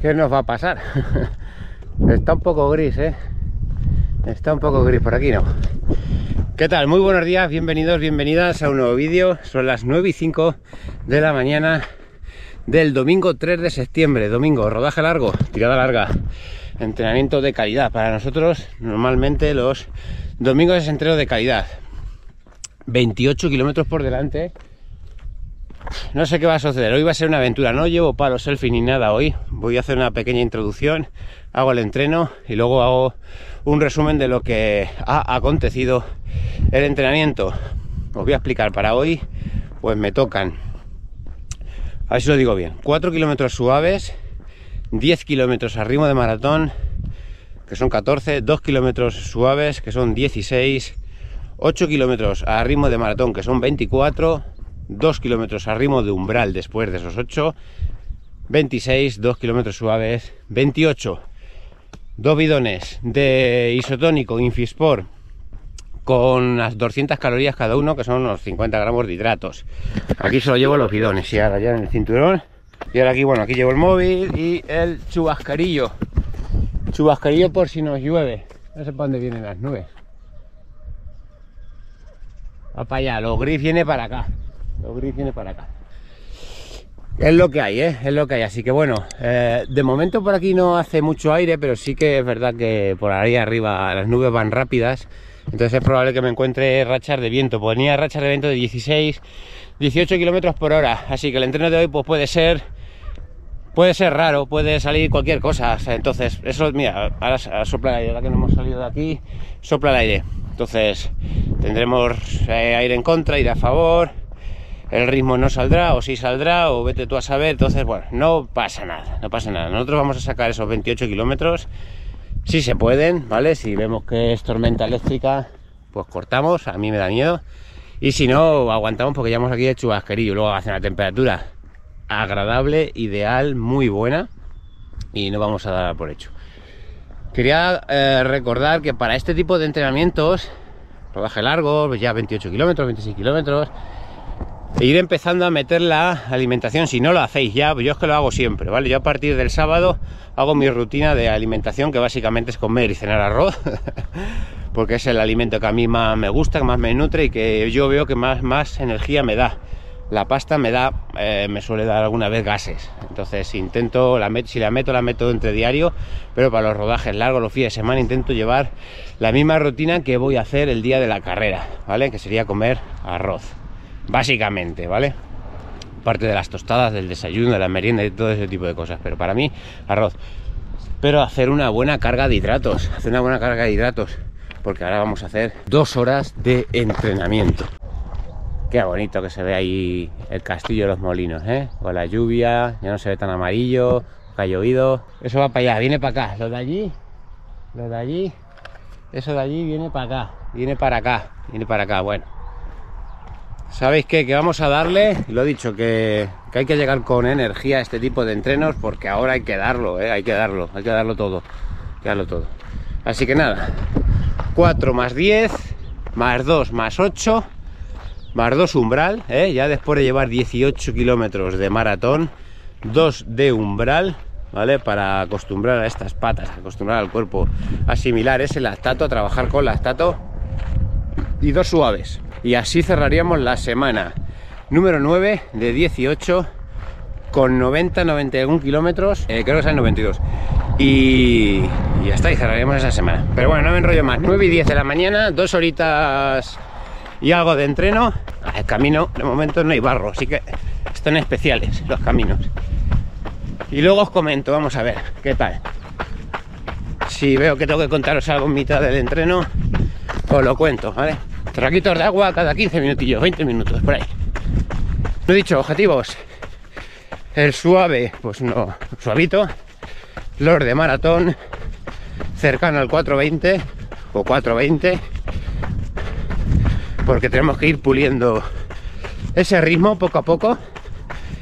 ¿Qué nos va a pasar? Está un poco gris, ¿eh? Está un poco gris por aquí, ¿no? ¿Qué tal? Muy buenos días, bienvenidos, bienvenidas a un nuevo vídeo. Son las 9 y 5 de la mañana del domingo 3 de septiembre. Domingo, rodaje largo, tirada larga, entrenamiento de calidad. Para nosotros, normalmente los domingos es entreno de calidad. 28 kilómetros por delante no sé qué va a suceder, hoy va a ser una aventura, no llevo palo selfie ni nada hoy, voy a hacer una pequeña introducción, hago el entreno y luego hago un resumen de lo que ha acontecido el entrenamiento. Os voy a explicar. Para hoy, pues me tocan, a ver si lo digo bien, 4 kilómetros suaves, 10 kilómetros a ritmo de maratón, que son 14, 2 kilómetros suaves, que son 16, 8 kilómetros a ritmo de maratón, que son 24, 2 kilómetros a ritmo de umbral después de esos 8, 26, 2 kilómetros suaves, 28, dos bidones de isotónico Infispor con las 200 calorías cada uno, que son unos 50 gramos de hidratos. Aquí se lo llevo los bidones y ahora ya en el cinturón. Y ahora aquí, bueno, aquí llevo el móvil y el chubascarillo. Chubascarillo por si nos llueve. No sé para dónde vienen las nubes. Va para allá, lo gris viene para acá. Lo viene para acá. Es lo que hay, ¿eh? Es lo que hay. Así que bueno, eh, de momento por aquí no hace mucho aire, pero sí que es verdad que por ahí arriba las nubes van rápidas. Entonces es probable que me encuentre rachas de viento. Ponía rachas de viento de 16, 18 kilómetros por hora. Así que el entreno de hoy pues puede ser puede ser raro, puede salir cualquier cosa. Entonces, eso, mira, ahora sopla el aire, ahora que no hemos salido de aquí, sopla el aire. Entonces, tendremos eh, aire en contra, aire a favor el ritmo no saldrá o sí saldrá o vete tú a saber. Entonces, bueno, no pasa nada, no pasa nada. Nosotros vamos a sacar esos 28 kilómetros si se pueden, ¿vale? Si vemos que es tormenta eléctrica, pues cortamos, a mí me da miedo. Y si no, aguantamos porque ya hemos aquí de chubasquerillo. Luego hace una temperatura agradable, ideal, muy buena y no vamos a dar por hecho. Quería eh, recordar que para este tipo de entrenamientos, rodaje largo, ya 28 kilómetros, 26 kilómetros, e ir empezando a meter la alimentación. Si no lo hacéis ya, yo es que lo hago siempre, ¿vale? Yo a partir del sábado hago mi rutina de alimentación, que básicamente es comer y cenar arroz, porque es el alimento que a mí más me gusta, que más me nutre y que yo veo que más, más energía me da. La pasta me da, eh, me suele dar alguna vez gases. Entonces intento, la si la meto, la meto entre diario, pero para los rodajes largos, los fines de semana, intento llevar la misma rutina que voy a hacer el día de la carrera, ¿vale? Que sería comer arroz básicamente, ¿vale? Parte de las tostadas, del desayuno, de la merienda y todo ese tipo de cosas, pero para mí arroz. Pero hacer una buena carga de hidratos, hacer una buena carga de hidratos, porque ahora vamos a hacer dos horas de entrenamiento. Qué bonito que se ve ahí el castillo de los molinos, ¿eh? Con la lluvia, ya no se ve tan amarillo, ha llovido. Eso va para allá, viene para acá. Lo de allí, lo de allí, eso de allí viene para acá, viene para acá, viene para acá. Bueno, ¿Sabéis qué? Que vamos a darle, lo he dicho, que, hay que llegar con energía a este tipo de entrenos porque ahora hay que darlo, ¿eh? hay que darlo, hay que darlo todo, hay que darlo todo. Así que nada, 4 más 10, más 2 más 8, más 2 umbral, ¿eh? ya después de llevar 18 kilómetros de maratón, 2 de umbral, ¿vale? Para acostumbrar a estas patas, acostumbrar al cuerpo a asimilar ese lactato, a trabajar con lactato y dos suaves. Y así cerraríamos la semana número 9 de 18 con 90, 91 kilómetros, eh, creo que son 92. Y, ya está, y cerraríamos esa semana. Pero bueno, no me enrollo más. 9 y 10 de la mañana, dos horitas y algo de entreno. El camino, de momento no hay barro, así que están especiales los caminos. Y luego os comento, vamos a ver qué tal. Si veo que tengo que contaros algo en mitad del entreno, os lo cuento, ¿vale? Traquitos de agua cada 15 minutillos, 20 minutos, por ahí. No he dicho objetivos. El suave, pues no, suavito. Los de maratón, cercano al 420 o 420. Porque tenemos que ir puliendo ese ritmo poco a poco.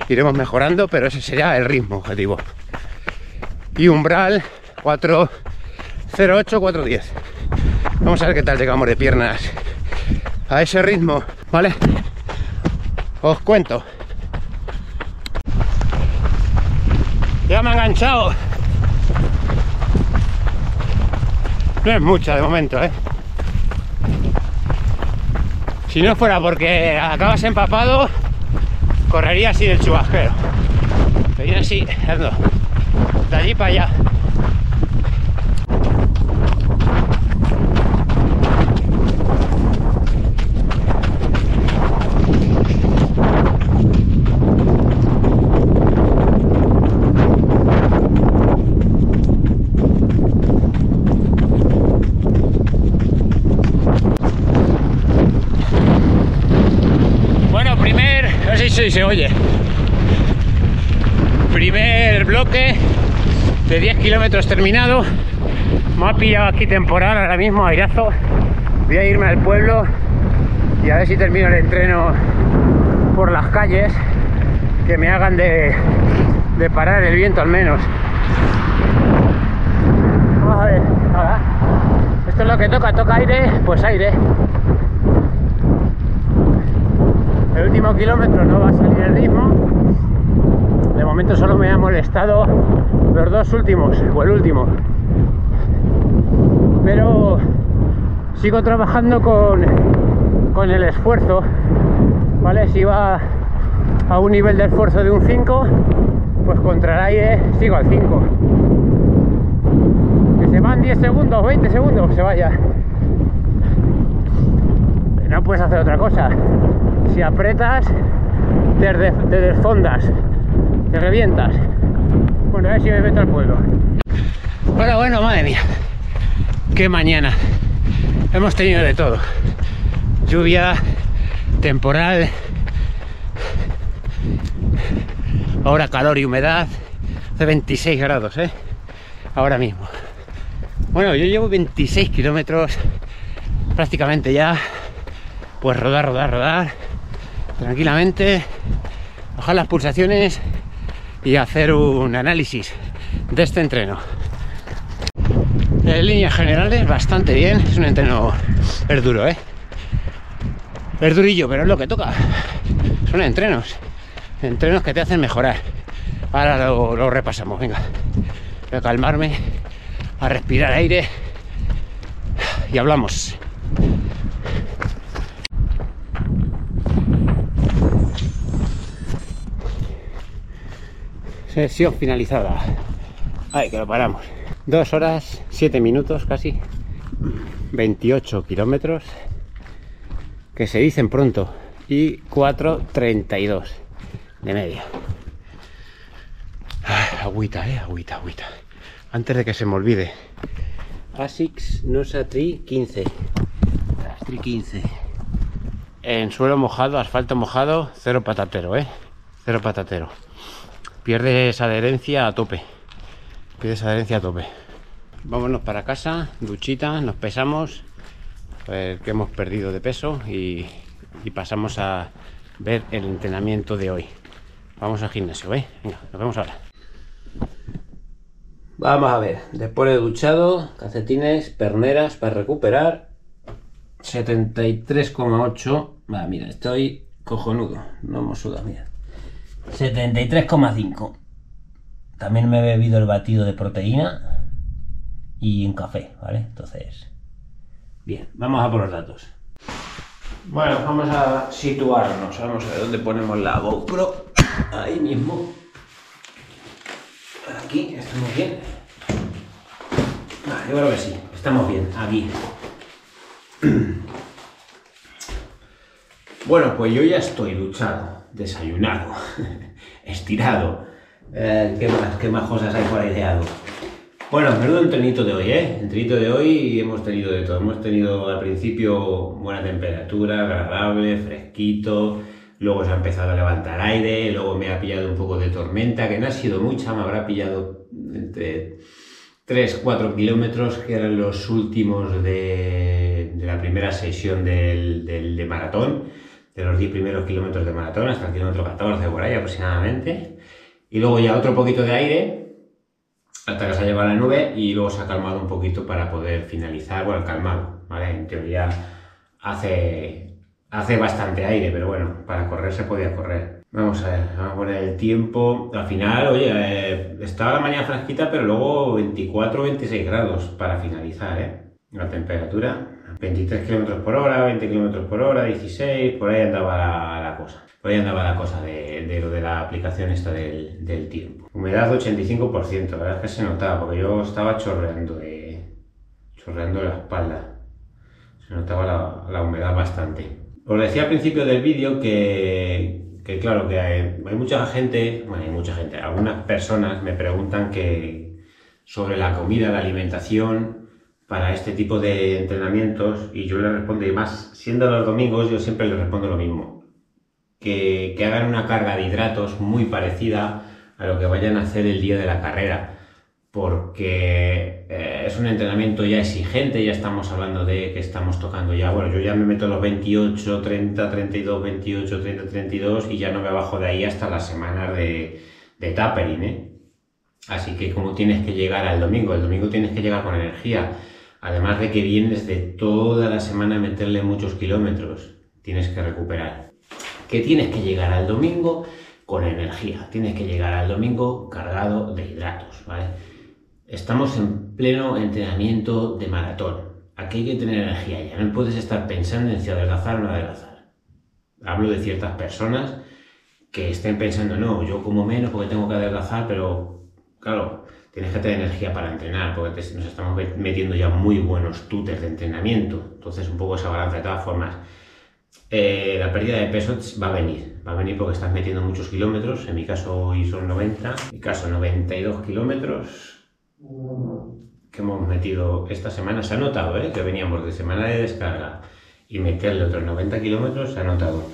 Iremos mejorando, pero ese sería el ritmo objetivo. Y umbral 408, 410. Vamos a ver qué tal llegamos de piernas a ese ritmo, ¿vale? Os cuento. Ya me ha enganchado. No es mucha de momento, ¿eh? Si no fuera porque acabas empapado, correría así del chubasquero. Pero así, ando. De allí para allá. Si se oye. Primer bloque de 10 kilómetros terminado. Me ha pillado aquí temporal ahora mismo, airazo. Voy a irme al pueblo y a ver si termino el entreno por las calles que me hagan de, de parar el viento al menos. Vamos a ver, ahora. Esto es lo que toca, toca aire, pues aire. El último kilómetro no va a salir el ritmo. De momento solo me ha molestado los dos últimos, o el último. Pero sigo trabajando con, con el esfuerzo. ¿Vale? Si va a un nivel de esfuerzo de un 5, pues contra el aire sigo al 5. Que se van 10 segundos, 20 segundos, se vaya. No puedes hacer otra cosa. Si apretas, te, de- te desfondas, te revientas. Bueno, a ver si me meto al pueblo. Bueno, bueno, madre mía. Qué mañana. Hemos tenido de todo. Lluvia, temporal, ahora calor y humedad. Hace 26 grados, ¿eh? Ahora mismo. Bueno, yo llevo 26 kilómetros prácticamente ya. Pues rodar, rodar, rodar. Tranquilamente. Bajar las pulsaciones y hacer un análisis de este entreno. En líneas generales, bastante bien. Es un entreno. Es duro, ¿eh? Es durillo, pero es lo que toca. Son entrenos. Entrenos que te hacen mejorar. Ahora lo, lo repasamos, venga. Voy a calmarme, a respirar aire y hablamos. Sesión finalizada. Ay, que lo paramos. Dos horas, siete minutos casi. 28 kilómetros. Que se dicen pronto. Y 4.32 de media. Ay, agüita, eh, agüita, agüita. Antes de que se me olvide. Asics Nosa Tri 15. Tri 15. En suelo mojado, asfalto mojado, cero patatero, eh. Cero patatero. Pierdes adherencia a tope. Pierdes adherencia a tope. Vámonos para casa, duchita, nos pesamos, a ver qué hemos perdido de peso y, y pasamos a ver el entrenamiento de hoy. Vamos al gimnasio, ¿eh? Venga, nos vemos ahora. Vamos a ver, después de duchado, calcetines, perneras para recuperar. 73,8. Va, mira, estoy cojonudo. No hemos sudado, mira. 73,5. También me he bebido el batido de proteína y un café, ¿vale? Entonces, bien, vamos a por los datos. Bueno, vamos a situarnos. Vamos a ver dónde ponemos la GoPro. Ahí mismo. Aquí, estamos bien. Vale, yo creo que sí, estamos bien, aquí. Bueno, pues yo ya estoy duchado, desayunado, estirado. Eh, ¿qué, más, ¿Qué más cosas hay por ahí de? Bueno, menudo entrenito de hoy, ¿eh? Entrenito de hoy hemos tenido de todo. Hemos tenido al principio buena temperatura, agradable, fresquito. Luego se ha empezado a levantar aire, luego me ha pillado un poco de tormenta, que no ha sido mucha, me habrá pillado entre 3-4 kilómetros, que eran los últimos de, la primera sesión del, del- de maratón, de los 10 primeros kilómetros de maratón, hasta el kilómetro 14 por ahí aproximadamente. Y luego ya otro poquito de aire, hasta que se ha llevado la nube y luego se ha calmado un poquito para poder finalizar, bueno, calmado, ¿vale? En teoría hace, hace bastante aire, pero bueno, para correr se podía correr. Vamos a ver, vamos a poner el tiempo. Al final, oye, eh, estaba la mañana fresquita, pero luego 24 26 grados para finalizar, ¿eh? La temperatura, 23 km por hora, 20 km por hora, 16, por ahí andaba la, cosa. Por ahí andaba la cosa de, lo de la aplicación esta del, tiempo. Humedad 85%, la verdad es que se notaba, porque yo estaba chorreando, eh, chorreando la espalda. Se notaba la, humedad bastante. Os decía al principio del vídeo que, claro, que hay, mucha gente, bueno, hay mucha gente, algunas personas me preguntan que sobre la comida, la alimentación, para este tipo de entrenamientos y yo le respondo, y más siendo los domingos, yo siempre les respondo lo mismo, que, que, hagan una carga de hidratos muy parecida a lo que vayan a hacer el día de la carrera, porque eh, es un entrenamiento ya exigente, ya estamos hablando de que estamos tocando ya, bueno, yo ya me meto los 28, 30, 32, 28, 30, 32 y ya no me bajo de ahí hasta las semanas de, de tapering, ¿eh? Así que como tienes que llegar al domingo, el domingo tienes que llegar con energía, Además de que vienes de toda la semana a meterle muchos kilómetros, tienes que recuperar. Que tienes que llegar al domingo con energía, tienes que llegar al domingo cargado de hidratos, ¿vale? Estamos en pleno entrenamiento de maratón. Aquí hay que tener energía ya, no puedes estar pensando en si adelgazar o no adelgazar. Hablo de ciertas personas que estén pensando, no, yo como menos porque tengo que adelgazar, pero claro, tienes que tener energía para entrenar, porque nos estamos metiendo ya muy buenos tutors de entrenamiento. Entonces, un poco esa balanza. De todas formas, eh, la pérdida de peso va a venir. Va a venir porque estás metiendo muchos kilómetros. En mi caso, hoy son 90. En mi caso, 92 kilómetros que hemos metido esta semana. Se ha notado ¿eh? que veníamos de semana de descarga y meterle otros 90 kilómetros. Se ha notado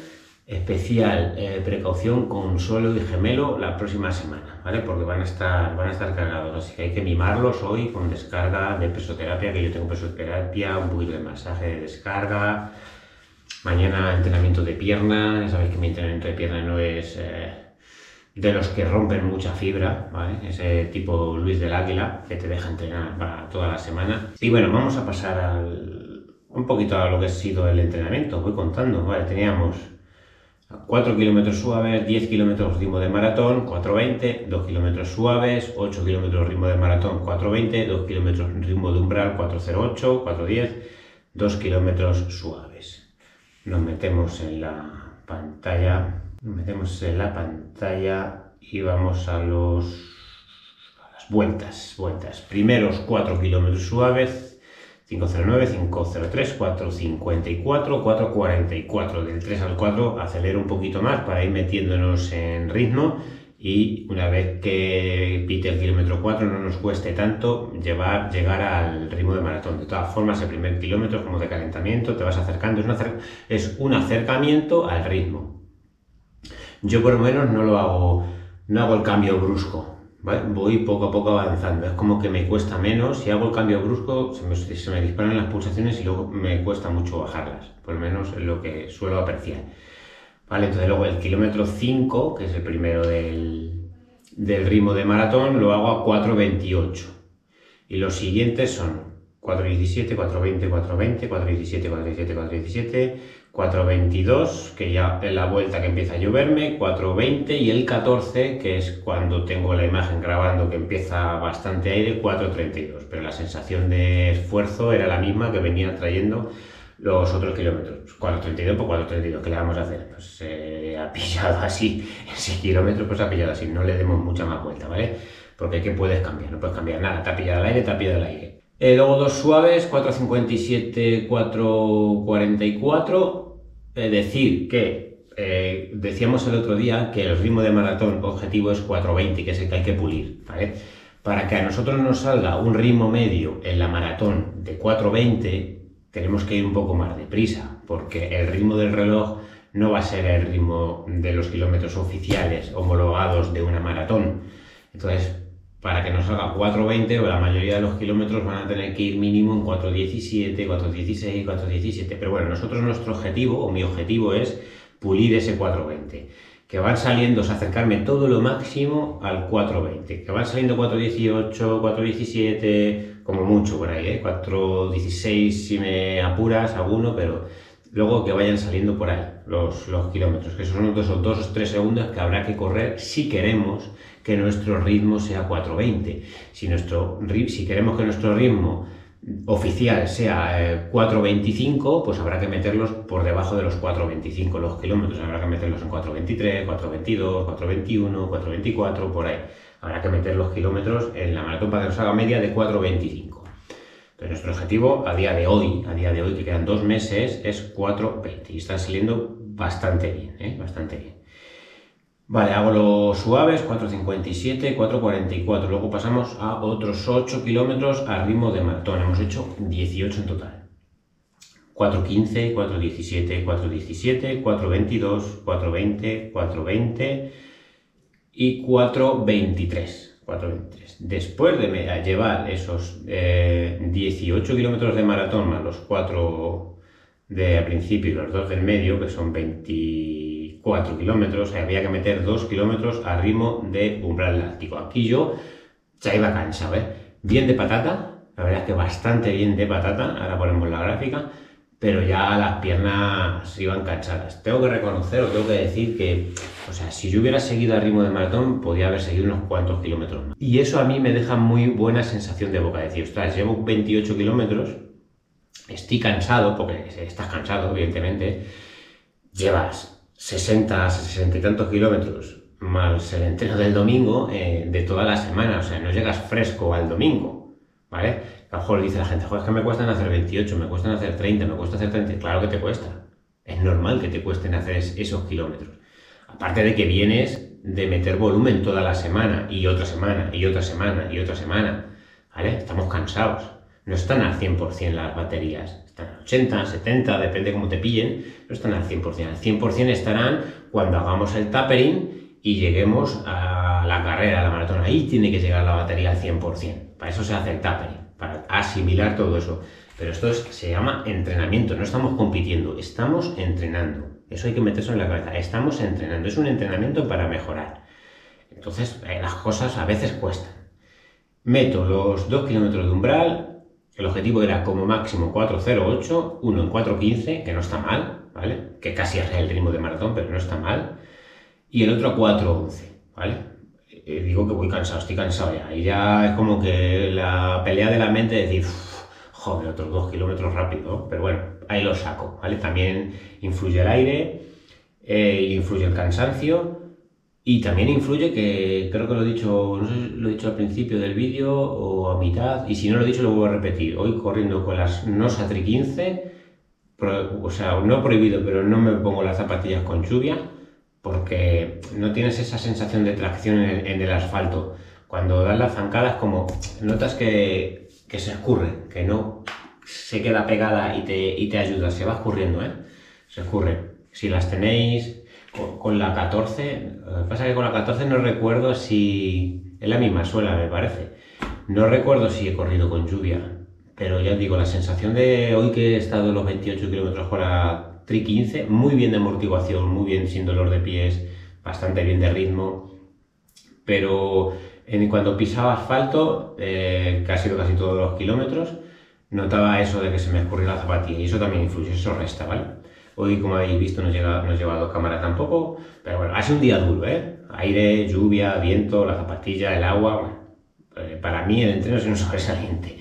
especial eh, precaución con suelo y gemelo la próxima semana, ¿vale? Porque van a estar, van a estar cargados, así que hay que mimarlos hoy con descarga de presoterapia, que yo tengo presoterapia, un poquito de masaje de descarga, mañana entrenamiento de pierna, ya sabéis que mi entrenamiento de pierna no es eh, de los que rompen mucha fibra, ¿vale? Ese tipo Luis del Águila, que te deja entrenar para toda la semana. Y bueno, vamos a pasar al, un poquito a lo que ha sido el entrenamiento, voy contando, ¿vale? Teníamos 4 kilómetros suaves, 10 kilómetros ritmo de maratón, 4.20, 2 kilómetros suaves, 8 kilómetros ritmo de maratón, 4.20, 2 kilómetros ritmo de umbral, 4.08, 4.10, 2 kilómetros suaves. Nos metemos en la pantalla, nos metemos en la pantalla y vamos a los a las vueltas, vueltas. Primeros 4 kilómetros suaves, 509, 503, 454, 444. Del 3 al 4 acelero un poquito más para ir metiéndonos en ritmo y una vez que pite el kilómetro 4 no nos cueste tanto llevar, llegar al ritmo de maratón. De todas formas, el primer kilómetro como de calentamiento, te vas acercando, es un acercamiento al ritmo. Yo por lo menos no lo hago, no hago el cambio brusco voy poco a poco avanzando. Es como que me cuesta menos. Si hago el cambio brusco, se me, disparan las pulsaciones y luego me cuesta mucho bajarlas. Por lo menos es lo que suelo apreciar. Vale, entonces luego el kilómetro 5, que es el primero del, del ritmo de maratón, lo hago a 4.28. Y los siguientes son 4.17, 4.20, 4.20, 4.17, 4.17, 4.17, 4.22, que ya es la vuelta que empieza a lloverme, 4.20 y el 14, que es cuando tengo la imagen grabando que empieza bastante aire, 4.32. Pero la sensación de esfuerzo era la misma que venía trayendo los otros kilómetros. 4.32 por 4.32, ¿qué le vamos a hacer? Pues se ha pillado así, ese kilómetro pues ha pillado así, no le demos mucha más vuelta, ¿vale? Porque ¿qué puedes cambiar? No puedes cambiar nada, te ha pillado el aire, te ha pillado el aire. Eh, luego dos suaves, 4.57, 4.44. Es decir, que eh, decíamos el otro día que el ritmo de maratón objetivo es 4.20, que es el que hay que pulir. Para que a nosotros nos salga un ritmo medio en la maratón de 4.20, tenemos que ir un poco más deprisa, porque el ritmo del reloj no va a ser el ritmo de los kilómetros oficiales homologados de una maratón. Entonces, para que nos salga 4.20 o la mayoría de los kilómetros van a tener que ir mínimo en 4.17, 4.16, 4.17. Pero bueno, nosotros nuestro objetivo, o mi objetivo es pulir ese 4.20. Que van saliendo, acercarme todo lo máximo al 4.20. Que van saliendo 4.18, 4.17, como mucho por ahí, ¿eh? 4.16 si me apuras alguno, pero luego que vayan saliendo por ahí los, kilómetros, que son esos dos o tres segundos que habrá que correr si queremos que nuestro ritmo sea 420. Si, si queremos que nuestro ritmo oficial sea 4.25, pues habrá que meterlos por debajo de los 4.25 los kilómetros, habrá que meterlos en 4.23, 4.22, 4.21, 4.24, por ahí. Habrá que meter los kilómetros en la maratón para que nos haga media de 4.25. Pero nuestro objetivo a día de hoy, a día de hoy que quedan dos meses, es 4.20 y está saliendo bastante bien, ¿eh? bastante bien. Vale, hago los suaves, 4.57, 4.44. Luego pasamos a otros 8 kilómetros a ritmo de maratón. Hemos hecho 18 en total. 4.15, 4.17, 4.17, 4.22, 4.20, 4.20 y 4.23. 4.23. Después de llevar esos 18 eh, kilómetros de maratón más los 4 de a principio y los 2 del medio, que son 20 4 kilómetros, había que meter 2 kilómetros a ritmo de umbral láctico. Aquí yo ya iba cansado, ¿eh? Bien de patata, la verdad es que bastante bien de patata, ahora ponemos la gráfica, pero ya las piernas iban cansadas. Tengo que reconocer o tengo que decir que, o sea, si yo hubiera seguido a ritmo de maratón, podía haber seguido unos cuantos kilómetros más. Y eso a mí me deja muy buena sensación de boca, decir, ostras, llevo 28 kilómetros, estoy cansado, porque estás cansado, evidentemente, llevas 60, 60 y tantos kilómetros más el entreno del domingo eh, de toda la semana, o sea, no llegas fresco al domingo, ¿vale? A lo mejor dice la gente, joder, es que me cuestan hacer 28, me cuestan hacer 30, me cuesta hacer 30, claro que te cuesta, es normal que te cuesten hacer esos kilómetros. Aparte de que vienes de meter volumen toda la semana y otra semana y otra semana y otra semana, ¿vale? Estamos cansados, no están al 100% las baterías, están al 80, 70, depende cómo te pillen, no están al 100%. Al 100% estarán cuando hagamos el tapering y lleguemos a la carrera, a la maratón. Ahí tiene que llegar la batería al 100%. Para eso se hace el tapering, para asimilar todo eso. Pero esto se llama entrenamiento, no estamos compitiendo, estamos entrenando. Eso hay que meterse en la cabeza. Estamos entrenando, es un entrenamiento para mejorar. Entonces, eh, las cosas a veces cuestan. Meto los 2 kilómetros de umbral, el objetivo era como máximo 4.08, uno en 4.15, que no está mal, ¿vale? Que casi es el ritmo de maratón, pero no está mal. Y el otro a 4.11, ¿vale? Eh, digo que voy cansado, estoy cansado ya. Y ya es como que la pelea de la mente de decir, joder, otros dos kilómetros rápido. Pero bueno, ahí lo saco, ¿vale? También influye el aire, eh, influye el cansancio y también influye que, creo que lo he dicho, lo he dicho al principio del vídeo o a mitad, y si no lo he dicho lo vuelvo a repetir. Hoy corriendo con las Nosatri 15, o sea, no prohibido, pero no me pongo las zapatillas con lluvia, porque no tienes esa sensación de tracción en el, asfalto. Cuando das las zancadas, como notas que, que, se escurre, que no se queda pegada y te, y te ayuda, se va escurriendo, ¿eh? Se escurre. Si las tenéis con, la 14, lo que pasa es que con la 14 no recuerdo si. Es la misma suela, me parece. No recuerdo si he corrido con lluvia, pero ya digo, la sensación de hoy que he estado los 28 km por la Tri 15, muy bien de amortiguación, muy bien sin dolor de pies, bastante bien de ritmo, pero en cuanto pisaba asfalto, eh, sido casi todos los kilómetros, notaba eso de que se me escurría la zapatilla y eso también influye, eso resta, ¿vale? Hoy, como habéis visto, no, llega, no he llevado cámara tampoco, pero bueno, ha sido un día duro, ¿eh? Aire, lluvia, viento, la zapatilla, el agua. Eh, para mí el entreno es un sobresaliente.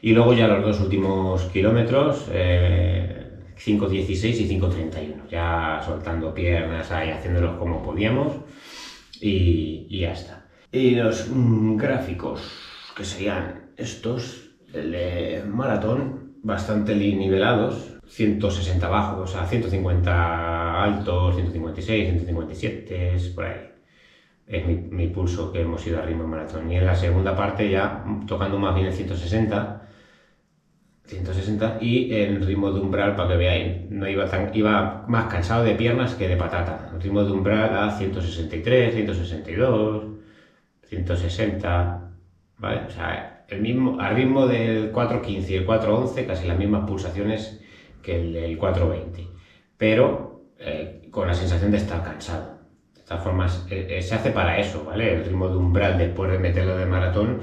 Y luego ya los dos últimos kilómetros, eh, 5.16 y 5.31, ya soltando piernas ahí, haciéndolos como podíamos y, ya está. Y los mm, gráficos, que serían estos, el de maratón, bastante nivelados, 160 bajos, o sea, 150 altos, 156, 157, es por ahí. Es mi, pulso que hemos ido a ritmo maratón. Y en la segunda parte ya tocando más bien el 160, 160 y en ritmo de umbral, para que veáis, no iba, tan, iba más cansado de piernas que de patata. El ritmo de umbral a 163, 162, 160, ¿vale? O sea, el mismo, al ritmo del 415 y el 411, casi las mismas pulsaciones que el, 420, pero eh, con la sensación de estar cansado. De todas formas, eh, eh, se hace para eso, ¿vale? El ritmo de umbral después de meterlo de maratón,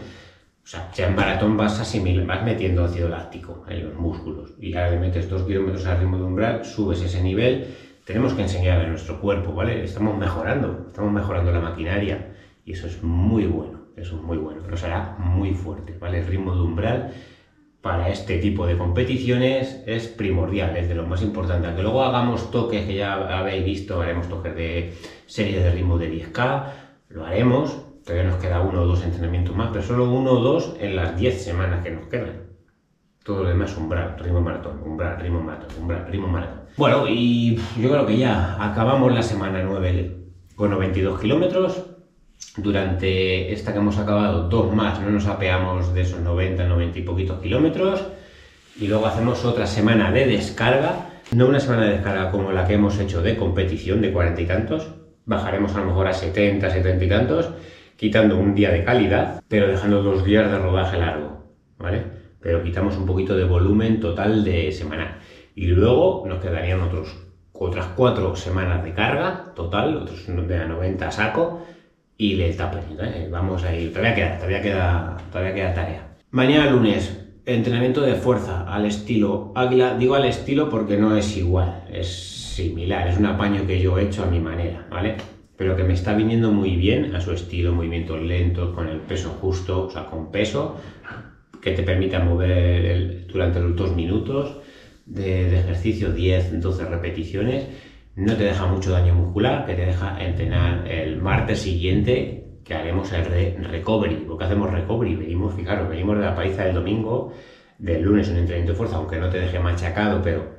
o sea, ya en maratón vas asimilar, vas metiendo ácido láctico en los músculos y ahora le metes dos kilómetros al ritmo de umbral, subes ese nivel, tenemos que enseñar a nuestro cuerpo, ¿vale? Estamos mejorando, estamos mejorando la maquinaria y eso es muy bueno, eso es muy bueno, nos hará muy fuerte, ¿vale? El ritmo de umbral para este tipo de competiciones es primordial, es de lo más importante. Que luego hagamos toques que ya habéis visto, haremos toques de series de ritmo de 10K, lo haremos, todavía nos queda uno o dos entrenamientos más, pero solo uno o dos en las 10 semanas que nos quedan. Todo lo demás umbral, ritmo maratón, umbral, ritmo maratón, umbral, ritmo maratón. Bueno, y yo creo que ya acabamos la semana 9 con 92 kilómetros. Durante esta que hemos acabado, dos más, no nos apeamos de esos 90, 90 y poquitos kilómetros. Y luego hacemos otra semana de descarga, no una semana de descarga como la que hemos hecho de competición de 40 y tantos. Bajaremos a lo mejor a 70, 70 y tantos, quitando un día de calidad, pero dejando dos días de rodaje largo, ¿vale? Pero quitamos un poquito de volumen total de semana. Y luego nos quedarían otros, otras cuatro semanas de carga total, otros de 90 saco, y le tapering. ¿eh? Vamos a ir, todavía queda, todavía queda, todavía queda tarea. Mañana lunes, entrenamiento de fuerza al estilo águila. Digo al estilo porque no es igual, es similar, es un apaño que yo he hecho a mi manera, ¿vale? Pero que me está viniendo muy bien a su estilo, movimientos lentos, con el peso justo, o sea, con peso, que te permita mover durante los dos minutos de, ejercicio, 10, 12 repeticiones, no te deja mucho daño muscular, que te deja entrenar el martes siguiente que haremos el recovery, porque hacemos recovery, venimos, fijaros, venimos de la paliza del domingo, del lunes un entrenamiento de fuerza, aunque no te deje machacado, pero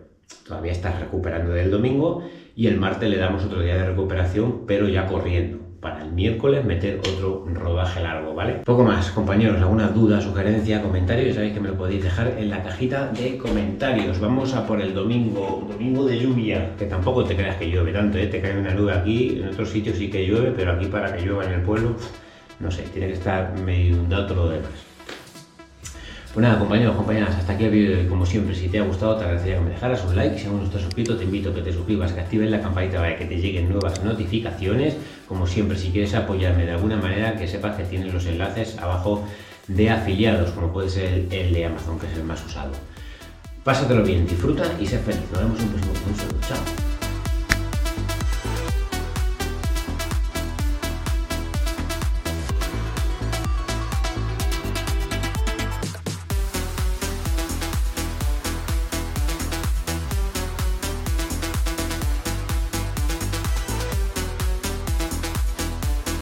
todavía estás recuperando del domingo, y el martes le damos otro día de recuperación, pero ya corriendo para el miércoles meter otro rodaje largo, ¿vale? Poco más, compañeros, alguna duda, sugerencia, comentario, ya sabéis que me lo podéis dejar en la cajita de comentarios. Vamos a por el domingo, domingo de lluvia, que tampoco te creas que llueve tanto, ¿eh? te cae una nube aquí, en otros sitios sí que llueve, pero aquí para que llueva en el pueblo, no sé, tiene que estar medio inundado todo lo demás. Pues compañeros, compañeras, hasta aquí el vídeo y como siempre, si te ha gustado, te agradecería que me dejaras un like. Si aún no estás suscrito, te invito a que te suscribas, que actives la campanita para que te lleguen nuevas notificaciones. Como siempre, si quieres apoyarme de alguna manera, que sepas que tienes los enlaces abajo de afiliados, como puede ser el de Amazon, que es el más usado. Pásatelo bien, disfruta y sé feliz. Nos vemos en un próximo. Un saludo. Chao.